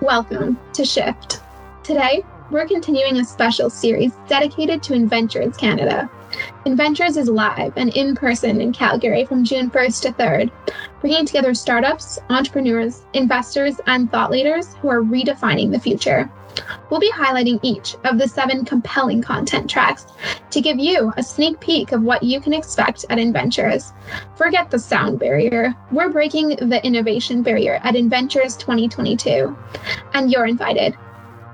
Welcome to Shift. Today, we're continuing a special series dedicated to Inventures Canada. Inventures is live and in person in Calgary from June 1st to 3rd, bringing together startups, entrepreneurs, investors, and thought leaders who are redefining the future. We'll be highlighting each of the seven compelling content tracks to give you a sneak peek of what you can expect at Inventures. Forget the sound barrier. We're breaking the innovation barrier at Inventures 2022. And you're invited.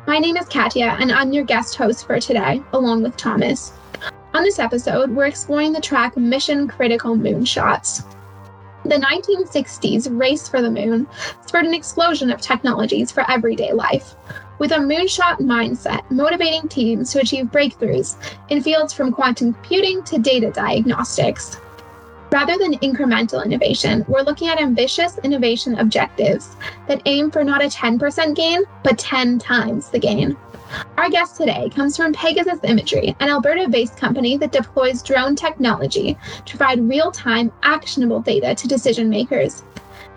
My name is Katya, and I'm your guest host for today, along with Thomas. On this episode, we're exploring the track Mission Critical Moonshots. The 1960s race for the moon spurred an explosion of technologies for everyday life, with a moonshot mindset motivating teams to achieve breakthroughs in fields from quantum computing to data diagnostics. Rather than incremental innovation, we're looking at ambitious innovation objectives that aim for not a 10% gain, but 10 times the gain. Our guest today comes from Pegasus Imagery, an Alberta based company that deploys drone technology to provide real time, actionable data to decision makers.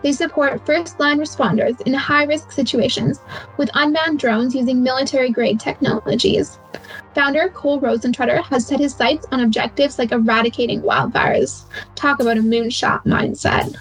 They support first line responders in high risk situations with unmanned drones using military grade technologies. Founder Cole Rosentreter has set his sights on objectives like eradicating wildfires. Talk about a moonshot mindset.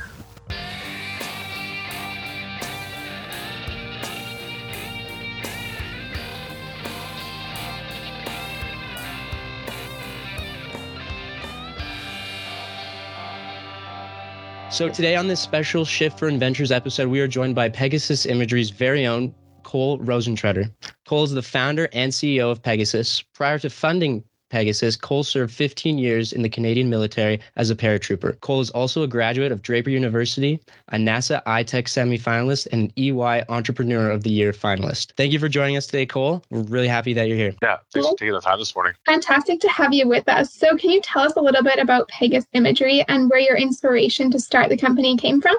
So today on this special Shift for Inventures episode, we are joined by Pegasus Imagery's very own Cole Rosentreter. Cole is the founder and CEO of Pegasus. Prior to funding Pegasus, Cole served 15 years in the Canadian military as a paratrooper. Cole is also a graduate of Draper University, a NASA iTech semifinalist, and an EY Entrepreneur of the Year finalist. Thank you for joining us today, Cole. We're really happy that you're here. Yeah, thanks for taking the time this morning. Fantastic to have you with us. So, can you tell us a little bit about Pegasus Imagery and where your inspiration to start the company came from?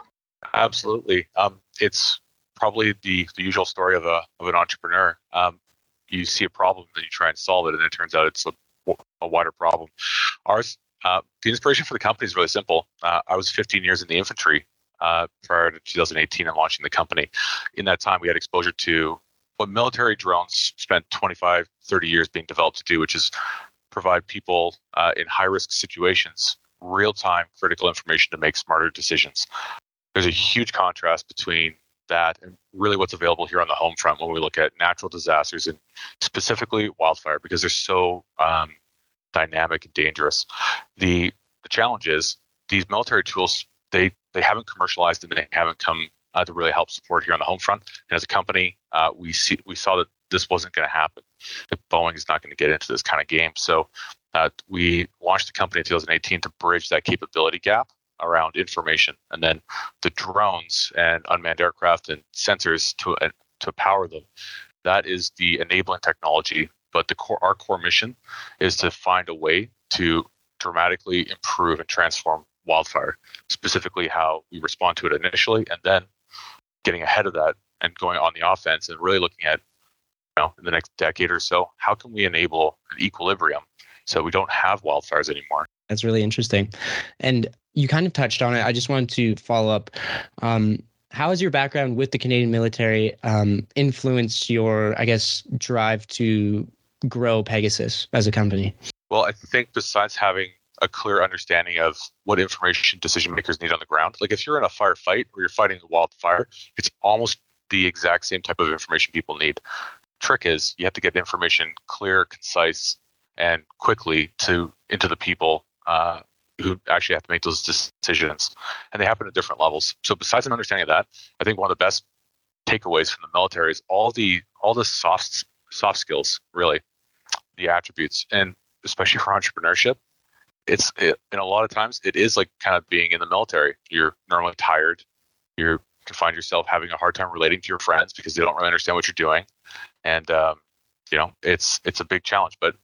Absolutely. Um, it's probably the, the usual story of a of an entrepreneur. Um, you see a problem, then you try and solve it, and it turns out it's a, a wider problem. Ours, uh, the inspiration for the company is really simple. Uh, I was 15 years in the infantry uh, prior to 2018 and launching the company. In that time, we had exposure to what military drones spent 25, 30 years being developed to do, which is provide people uh, in high risk situations real time critical information to make smarter decisions. There's a huge contrast between that and really what's available here on the home front when we look at natural disasters and specifically wildfire because they're so um, dynamic and dangerous. The the challenge is these military tools they they haven't commercialized and they haven't come uh, to really help support here on the home front. And as a company, uh, we see we saw that this wasn't going to happen. That Boeing is not going to get into this kind of game. So uh, we launched the company in 2018 to bridge that capability gap around information, and then the drones and unmanned aircraft and sensors to uh, to power them. That is the enabling technology. But the core, our core mission is to find a way to dramatically improve and transform wildfire, specifically how we respond to it initially, and then getting ahead of that and going on the offense and really looking at, you know, in the next decade or so, how can we enable an equilibrium so we don't have wildfires anymore? That's really interesting. And you kind of touched on it. I just wanted to follow up. Um, how has your background with the Canadian military um, influenced your, I guess, drive to grow Pegasus as a company? Well, I think besides having a clear understanding of what information decision makers need on the ground, like if you're in a firefight or you're fighting a wildfire, it's almost the exact same type of information people need. Trick is you have to get information clear, concise, and quickly to into the people uh, who actually have to make those decisions, and they happen at different levels. So, besides an understanding of that, I think one of the best takeaways from the military is all the all the soft soft skills, really, the attributes, and especially for entrepreneurship. It's it, and a lot of times it is like kind of being in the military. You're normally tired. You're can find yourself having a hard time relating to your friends because they don't really understand what you're doing, and um, you know it's it's a big challenge. But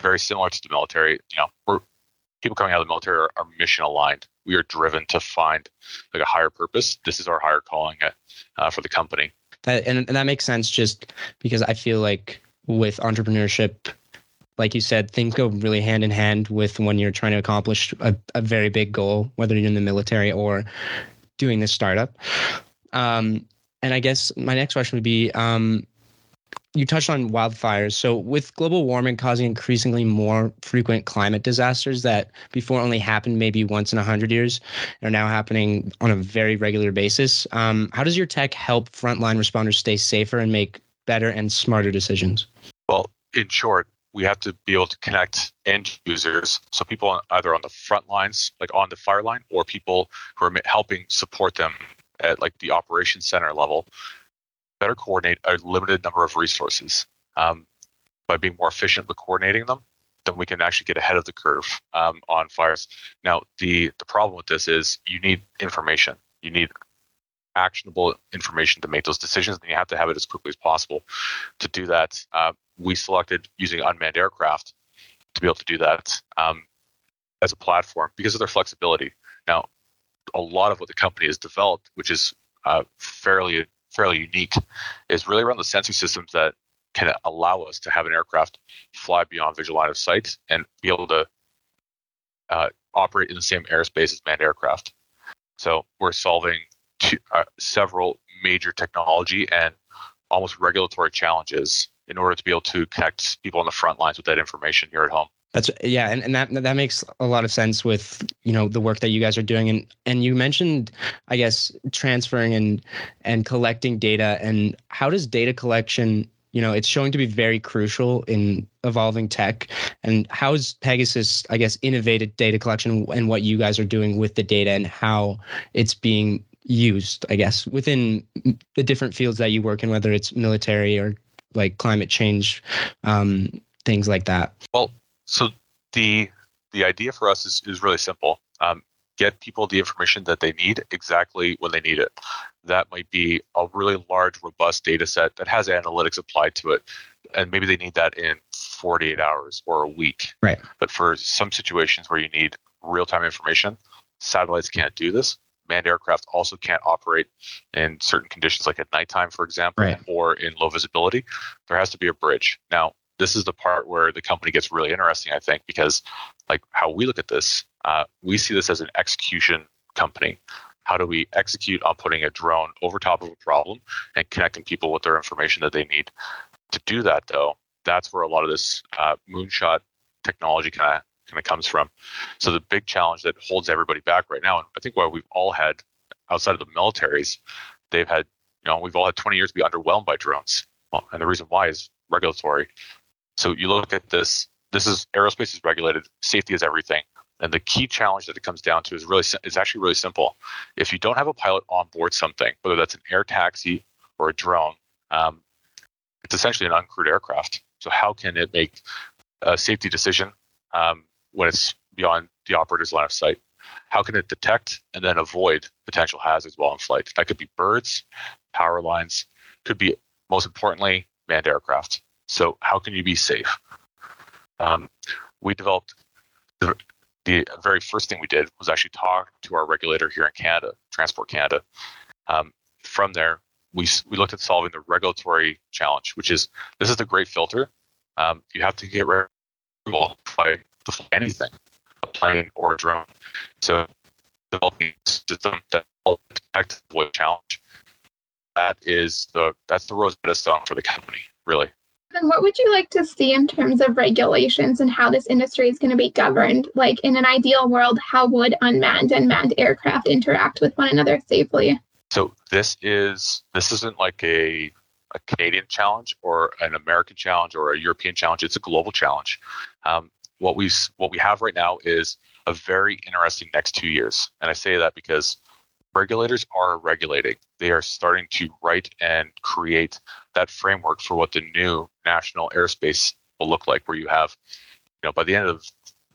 very similar to the military, you know, we're people coming out of the military are, are mission aligned. We are driven to find like a higher purpose. This is our higher calling uh, uh, for the company. That, and, and that makes sense just because I feel like with entrepreneurship, like you said, things go really hand in hand with when you're trying to accomplish a, a very big goal, whether you're in the military or doing this startup. Um, and I guess my next question would be um, you touched on wildfires. So, with global warming causing increasingly more frequent climate disasters that before only happened maybe once in a hundred years, are now happening on a very regular basis. Um, how does your tech help frontline responders stay safer and make better and smarter decisions? Well, in short, we have to be able to connect end users, so people either on the front lines, like on the fire line, or people who are helping support them at like the operations center level better coordinate a limited number of resources. Um, by being more efficient with coordinating them, then we can actually get ahead of the curve um, on fires. Now, the the problem with this is you need information. You need actionable information to make those decisions, and you have to have it as quickly as possible. To do that, uh, we selected using unmanned aircraft to be able to do that um, as a platform because of their flexibility. Now, a lot of what the company has developed, which is uh, fairly fairly unique is really around the sensor systems that can allow us to have an aircraft fly beyond visual line of sight and be able to uh, operate in the same airspace as manned aircraft. So we're solving two, uh, several major technology and almost regulatory challenges in order to be able to connect people on the front lines with that information here at home. That's yeah, and, and that that makes a lot of sense with you know the work that you guys are doing, and and you mentioned, I guess, transferring and and collecting data, and how does data collection, you know, it's showing to be very crucial in evolving tech, and how is Pegasus, I guess, innovated data collection and what you guys are doing with the data and how it's being used, I guess, within the different fields that you work in, whether it's military or like climate change, um, things like that. Well so the the idea for us is, is really simple. Um, get people the information that they need exactly when they need it. That might be a really large, robust data set that has analytics applied to it. And maybe they need that in 48 hours or a week. Right. But for some situations where you need real time information, satellites can't do this. Manned aircraft also can't operate in certain conditions, like at nighttime, for example, right. or in low visibility. There has to be a bridge. Now, this is the part where the company gets really interesting, I think, because like how we look at this, uh, we see this as an execution company. How do we execute on putting a drone over top of a problem and connecting people with their information that they need? To do that, though, that's where a lot of this uh, moonshot technology kind of kind of comes from. So the big challenge that holds everybody back right now, and I think why we've all had outside of the militaries, they've had you know we've all had 20 years to be underwhelmed by drones. Well, and the reason why is regulatory. So you look at this. This is aerospace is regulated. Safety is everything. And the key challenge that it comes down to is really is actually really simple. If you don't have a pilot on board something, whether that's an air taxi or a drone, um, it's essentially an uncrewed aircraft. So how can it make a safety decision um, when it's beyond the operator's line of sight? How can it detect and then avoid potential hazards while in flight? That could be birds, power lines, could be most importantly manned aircraft. So how can you be safe? Um, we developed the, the, very first thing we did was actually talk to our regulator here in Canada, Transport Canada. Um, from there, we we looked at solving the regulatory challenge, which is this is the great filter. Um, you have to get to fly anything, a plane or a drone. So developing a system that will detect the void challenge. That is the that's the Rosetta Stone for the company, really. What would you like to see in terms of regulations and how this industry is going to be governed? Like in an ideal world, how would unmanned and manned aircraft interact with one another safely? So this is this isn't like a a Canadian challenge or an American challenge or a European challenge. It's a global challenge. Um, what we what we have right now is a very interesting next two years, and I say that because regulators are regulating. They are starting to write and create that framework for what the new national airspace will look like, where you have, you know, by the end of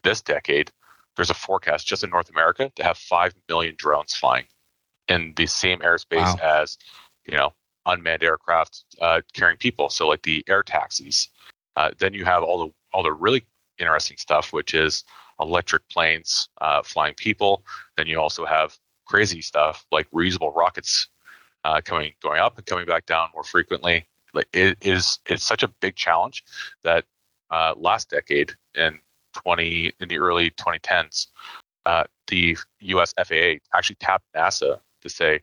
this decade, there's a forecast just in North America to have 5 million drones flying in the same airspace wow. as, you know, unmanned aircraft uh, carrying people. So like the air taxis. Uh, then you have all the all the really interesting stuff, which is electric planes uh, flying people. Then you also have crazy stuff like reusable rockets uh, coming going up and coming back down more frequently. Like it is it's such a big challenge that uh, last decade in 20 in the early 2010s, uh, the U.S. FAA actually tapped NASA to say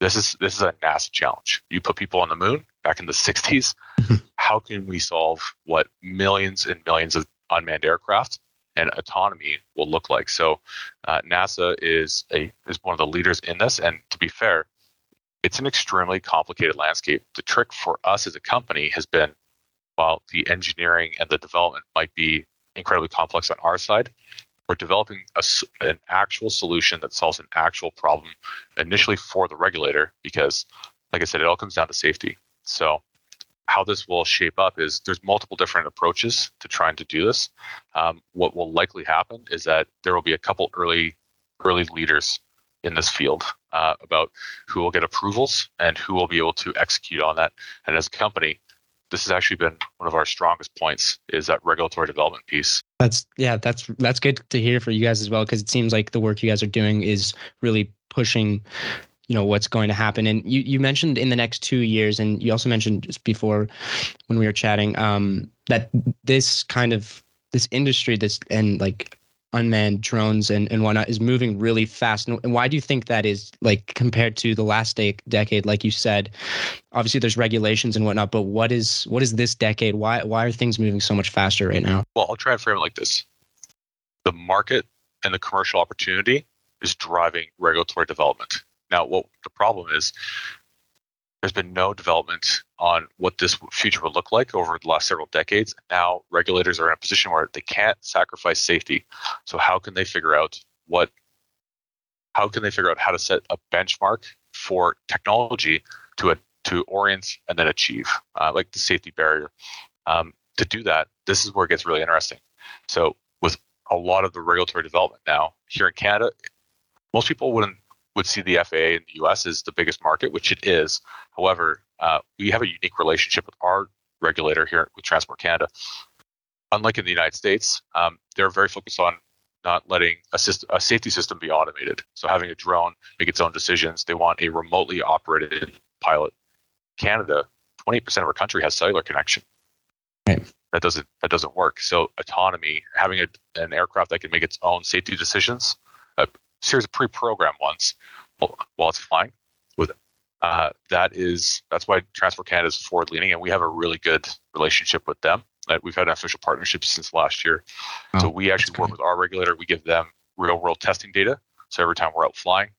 This is this is a NASA challenge. You put people on the moon back in the 60s. How can we solve what millions and millions of unmanned aircraft and autonomy will look like? So, uh, NASA is a is one of the leaders in this. And to be fair, it's an extremely complicated landscape. The trick for us as a company has been, while the engineering and the development might be incredibly complex on our side, we're developing a, an actual solution that solves an actual problem initially for the regulator because like i said it all comes down to safety so how this will shape up is there's multiple different approaches to trying to do this um, what will likely happen is that there will be a couple early early leaders in this field uh, about who will get approvals and who will be able to execute on that and as a company this has actually been one of our strongest points is that regulatory development piece. That's yeah, that's that's good to hear for you guys as well because it seems like the work you guys are doing is really pushing you know what's going to happen and you you mentioned in the next 2 years and you also mentioned just before when we were chatting um that this kind of this industry this and like unmanned drones and, and whatnot is moving really fast. And, and why do you think that is, like compared to the last de- decade? Like you said, obviously there's regulations and whatnot, but what is what is this decade? Why why are things moving so much faster right now? Well, I'll try and frame it like this: the market and the commercial opportunity is driving regulatory development. Now, what the problem is, there's been no development on what this future would look like over the last several decades. Now regulators are in a position where they can't sacrifice safety. So how can they figure out what how can they figure out how to set a benchmark for technology to a, to orient and then achieve, uh, like the safety barrier. Um, to do that, this is where it gets really interesting. So with a lot of the regulatory development now here in Canada, most people wouldn't would see the FAA in the US as the biggest market, which it is. However, uh, we have a unique relationship with our regulator here with Transport Canada. Unlike in the United States, um, they're very focused on not letting a, system, a safety system be automated. So having a drone make its own decisions, they want a remotely operated pilot. Canada, 20% of our country has cellular connection. Right. That doesn't that doesn't work. So autonomy, having a, an aircraft that can make its own safety decisions, a series of pre-programmed ones while it's flying, with uh, that is that's why Transport Canada is forward leaning, and we have a really good relationship with them. Uh, we've had an official partnership since last year. Oh, so we actually work with our regulator. We give them real world testing data. So every time we're out flying,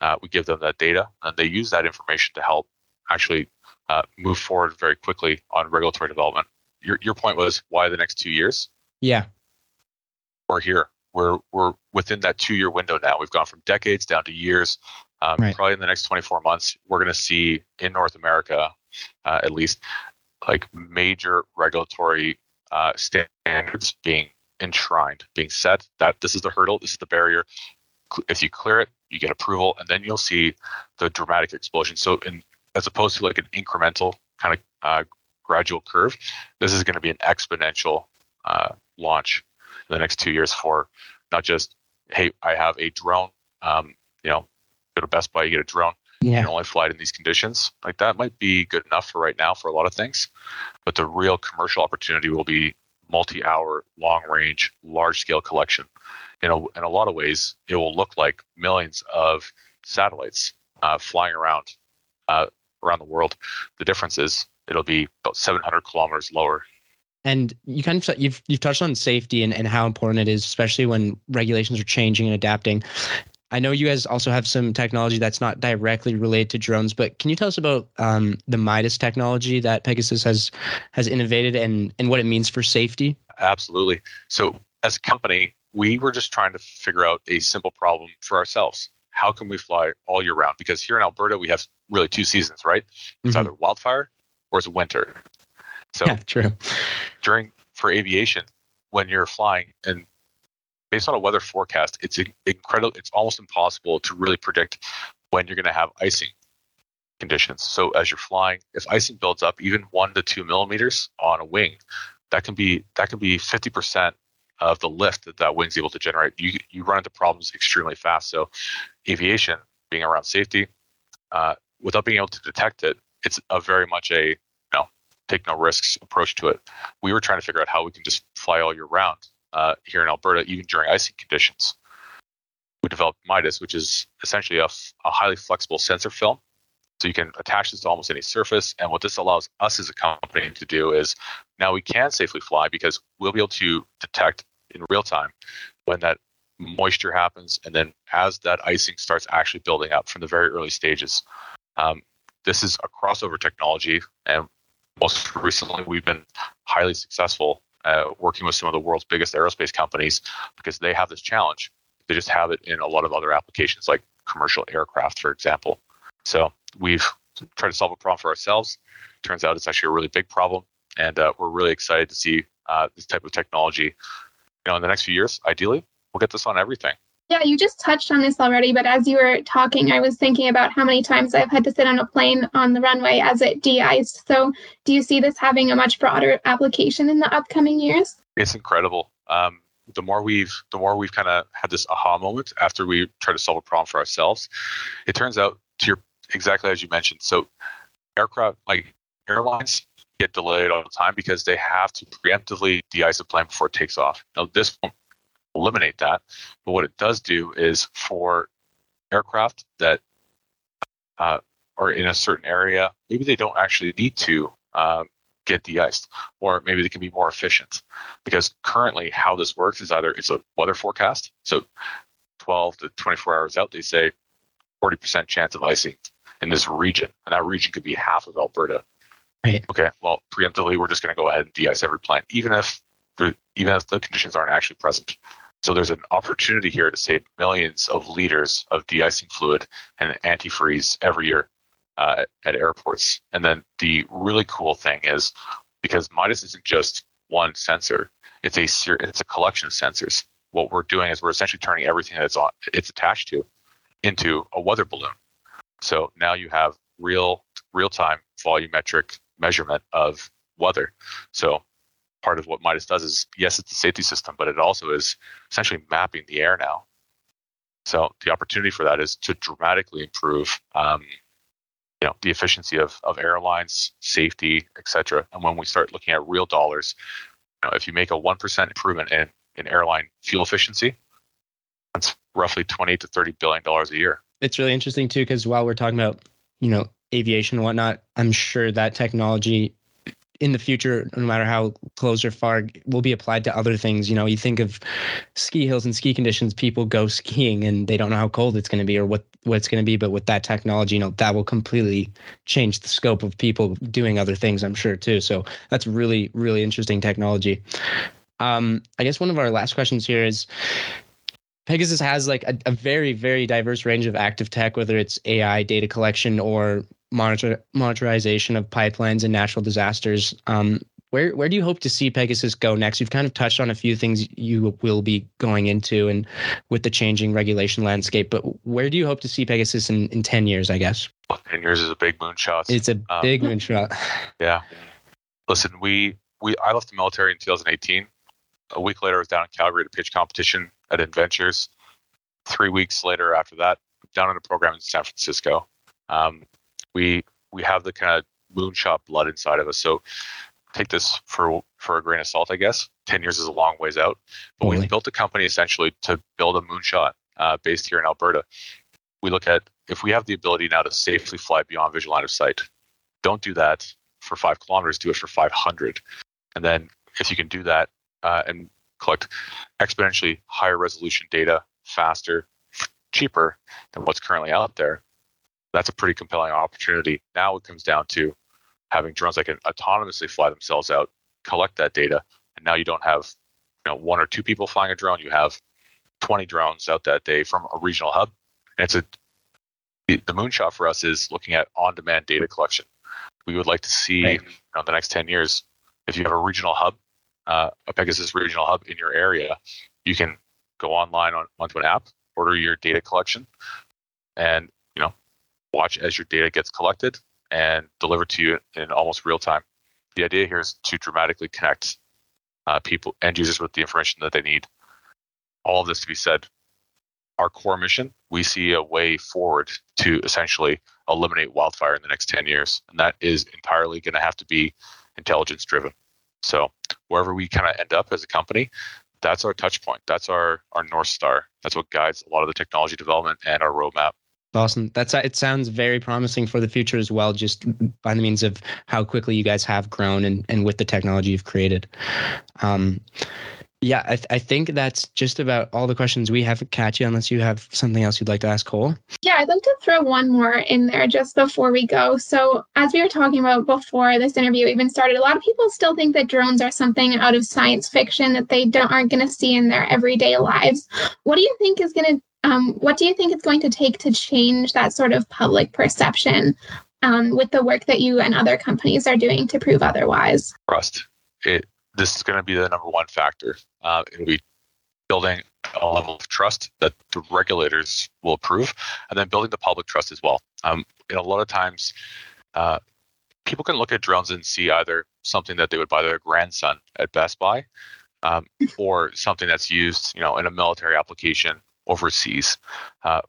uh, we give them that data, and they use that information to help actually uh, move forward very quickly on regulatory development. Your your point was why the next two years? Yeah, we're here. We're we're within that two year window now. We've gone from decades down to years. Um, right. Probably in the next 24 months, we're going to see in North America, uh, at least, like major regulatory uh, standards being enshrined, being set. That this is the hurdle, this is the barrier. If you clear it, you get approval, and then you'll see the dramatic explosion. So, in as opposed to like an incremental kind of uh, gradual curve, this is going to be an exponential uh, launch the next two years for not just hey, I have a drone. Um, you know, go to Best Buy, you get a drone. Yeah. You can only fly it in these conditions. Like that might be good enough for right now for a lot of things, but the real commercial opportunity will be multi-hour, long-range, large-scale collection. In a, in a lot of ways, it will look like millions of satellites uh, flying around uh, around the world. The difference is it'll be about 700 kilometers lower. And you kind of you've you've touched on safety and, and how important it is, especially when regulations are changing and adapting. I know you guys also have some technology that's not directly related to drones, but can you tell us about um, the Midas technology that Pegasus has has innovated and and what it means for safety? Absolutely. So as a company, we were just trying to figure out a simple problem for ourselves. How can we fly all year round? Because here in Alberta, we have really two seasons, right? It's mm-hmm. either wildfire or it's winter. So yeah, true. During for aviation, when you're flying and based on a weather forecast, it's incredible. It's almost impossible to really predict when you're going to have icing conditions. So as you're flying, if icing builds up even one to two millimeters on a wing, that can be that can be 50% of the lift that that wing's able to generate. You you run into problems extremely fast. So aviation being around safety, uh, without being able to detect it, it's a very much a take no risks approach to it. We were trying to figure out how we can just fly all year round uh, here in Alberta, even during icy conditions. We developed Midas, which is essentially a, a highly flexible sensor film So you can attach this to almost any surface. And what this allows us as a company to do is now we can safely fly because we'll be able to detect in real time when that moisture happens. And then as that icing starts actually building up from the very early stages. Um, this is a crossover technology. And most recently, we've been highly successful uh, working with some of the world's biggest aerospace companies because they have this challenge. They just have it in a lot of other applications, like commercial aircraft, for example. So we've tried to solve a problem for ourselves. Turns out it's actually a really big problem, and uh, we're really excited to see uh, this type of technology. You know, in the next few years, ideally, we'll get this on everything. Yeah, you just touched on this already, but as you were talking, I was thinking about how many times I've had to sit on a plane on the runway as it de-iced. So, do you see this having a much broader application in the upcoming years? It's incredible. Um, the more we've the more we've kind of had this aha moment after we try to solve a problem for ourselves. It turns out to your exactly as you mentioned. So, aircraft like airlines get delayed all the time because they have to preemptively de-ice a plane before it takes off. Now, this won't eliminate that. But what it does do is for aircraft that uh, are in a certain area, maybe they don't actually need to uh, get de-iced, or maybe they can be more efficient. Because currently, how this works is either it's a weather forecast, so 12 to 24 hours out, they say 40% chance of icing in this region, and that region could be half of Alberta. Right. Okay. Well, preemptively, we're just going to go ahead and de-ice every plane, even if even if the conditions aren't actually present. So there's an opportunity here to save millions of liters of de-icing fluid and antifreeze every year uh, at airports. And then the really cool thing is because Midas isn't just one sensor; it's a it's a collection of sensors. What we're doing is we're essentially turning everything that's on it's attached to into a weather balloon. So now you have real real time volumetric measurement of weather. So part of what Midas does is yes, it's a safety system, but it also is essentially mapping the air now. So the opportunity for that is to dramatically improve, um, you know, the efficiency of, of airlines, safety, etc. And when we start looking at real dollars, you know, if you make a one percent improvement in, in airline fuel efficiency, that's roughly twenty to thirty billion dollars a year. It's really interesting too, because while we're talking about you know aviation and whatnot, I'm sure that technology in the future, no matter how close or far, will be applied to other things. You know, you think of ski hills and ski conditions, people go skiing and they don't know how cold it's going to be or what, what it's going to be. But with that technology, you know, that will completely change the scope of people doing other things, I'm sure, too. So that's really, really interesting technology. Um, I guess one of our last questions here is Pegasus has like a, a, very, very diverse range of active tech, whether it's AI data collection or monitor monitorization of pipelines and natural disasters. Um, where where do you hope to see Pegasus go next? You've kind of touched on a few things you will be going into and with the changing regulation landscape, but where do you hope to see Pegasus in, in 10 years, I guess? Well, 10 years is a big moonshot. It's a um, big moonshot. Yeah. Listen, we we I left the military in 2018. A week later, I was down in Calgary to pitch competition at Inventures. Three weeks later, after that, down in a program in San Francisco. Um, we we have the kind of moonshot blood inside of us. So take this for for a grain of salt, I guess. Ten years is a long ways out, but we built a company essentially to build a moonshot uh, based here in Alberta. We look at if we have the ability now to safely fly beyond visual line of sight. Don't do that for five kilometers. Do it for five hundred, and then if you can do that uh, and collect exponentially higher resolution data faster, cheaper than what's currently out there, that's a pretty compelling opportunity. Now it comes down to having drones that can autonomously fly themselves out, collect that data, and now you don't have you know one or two people flying a drone. You have 20 drones out that day from a regional hub. And it's a the, the moonshot for us is looking at on-demand data collection. We would like to see right. you know, the next 10 years, if you have a regional hub, uh, a Pegasus regional hub in your area, you can go online on, onto an app, order your data collection, and watch as your data gets collected and delivered to you in almost real time. The idea here is to dramatically connect uh, people, end users, with the information that they need. All of this to be said, our core mission, we see a way forward to essentially eliminate wildfire in the next 10 years. And that is entirely going to have to be intelligence driven. So wherever we kind of end up as a company, that's our touch point. That's our, our North Star. That's what guides a lot of the technology development and our roadmap. Awesome. That's it. Sounds very promising for the future as well, just by the means of how quickly you guys have grown and, and with the technology you've created. Um, yeah, I, th- I think that's just about all the questions we have, Katya, unless you have something else you'd like to ask Cole. Yeah, I'd like to throw one more in there just before we go. So, as we were talking about before this interview even started, a lot of people still think that drones are something out of science fiction that they don't aren't going to see in their everyday lives. What do you think is going to um, what do you think it's going to take to change that sort of public perception um, with the work that you and other companies are doing to prove otherwise? Trust. It this is going to be the number one factor. Uh, it'll be building a level of trust that the regulators will approve, and then building the public trust as well. Um, a lot of times, uh, people can look at drones and see either something that they would buy their grandson at Best Buy, um, or something that's used, you know, in a military application overseas. Uh,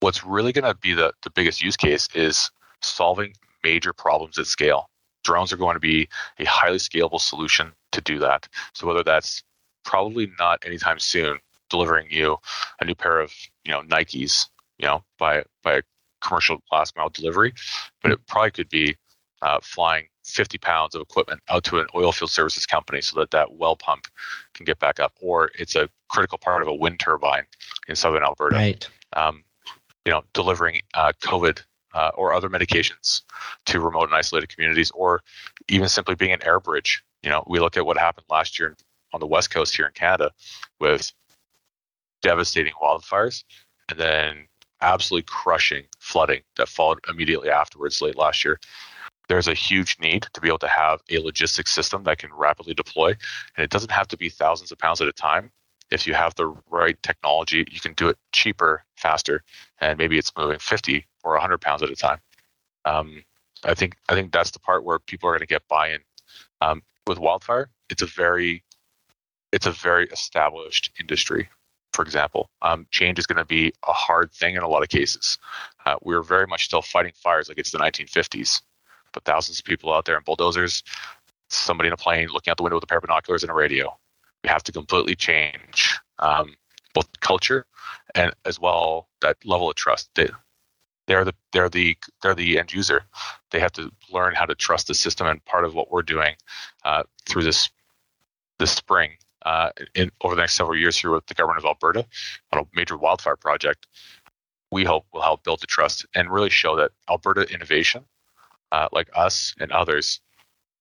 what's really going to be the, the biggest use case is solving major problems at scale. Drones are going to be a highly scalable solution to do that. So whether that's probably not anytime soon delivering you a new pair of you know Nikes, you know, by by a commercial last mile delivery, but it probably could be uh, flying 50 pounds of equipment out to an oil field services company so that that well pump can get back up, or it's a critical part of a wind turbine in southern Alberta. Right. Um, you know, delivering uh, COVID uh, or other medications to remote and isolated communities, or even simply being an air bridge. You know, we look at what happened last year on the west coast here in Canada with devastating wildfires, and then absolutely crushing flooding that followed immediately afterwards late last year. There's a huge need to be able to have a logistics system that can rapidly deploy, and it doesn't have to be thousands of pounds at a time. If you have the right technology, you can do it cheaper, faster, and maybe it's moving 50 or 100 pounds at a time. Um, I think I think that's the part where people are going to get buy-in. Um, with wildfire, it's a very it's a very established industry. For example, um, change is going to be a hard thing in a lot of cases. Uh, we're very much still fighting fires like it's the 1950s, but thousands of people out there in bulldozers, somebody in a plane looking out the window with a pair of binoculars and a radio. We have to completely change um, both culture and as well that level of trust. They, they're the they're the they're the end user. They have to learn how to trust the system, and part of what we're doing uh, through this this spring uh, in over the next several years here with the government of Alberta on a major wildfire project, we hope will help build the trust and really show that Alberta innovation, uh, like us and others,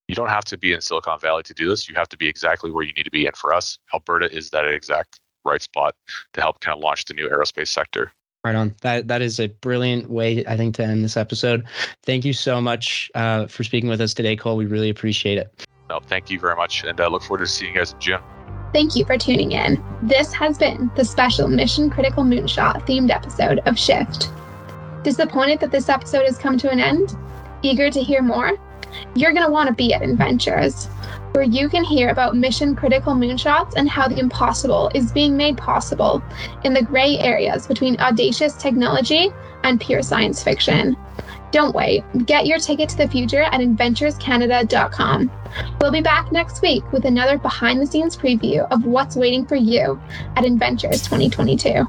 you don't have to be in Silicon Valley to do this. You have to be exactly where you need to be. And for us, Alberta is that exact right spot to help kind of launch the new aerospace sector. Right on. That that is a brilliant way, I think, to end this episode. Thank you so much uh, for speaking with us today, Cole. We really appreciate it. No, thank you very much, and I uh, look forward to seeing you guys in June. Thank you for tuning in. This has been the special Mission Critical Moonshot themed episode of Shift. Disappointed that this episode has come to an end? Eager to hear more? You're going to want to be at Inventures, where you can hear about mission critical moonshots and how the impossible is being made possible in the gray areas between audacious technology and pure science fiction. Don't wait. Get your ticket to the future at inventurescanada.com. We'll be back next week with another behind the scenes preview of what's waiting for you at Inventures 2022.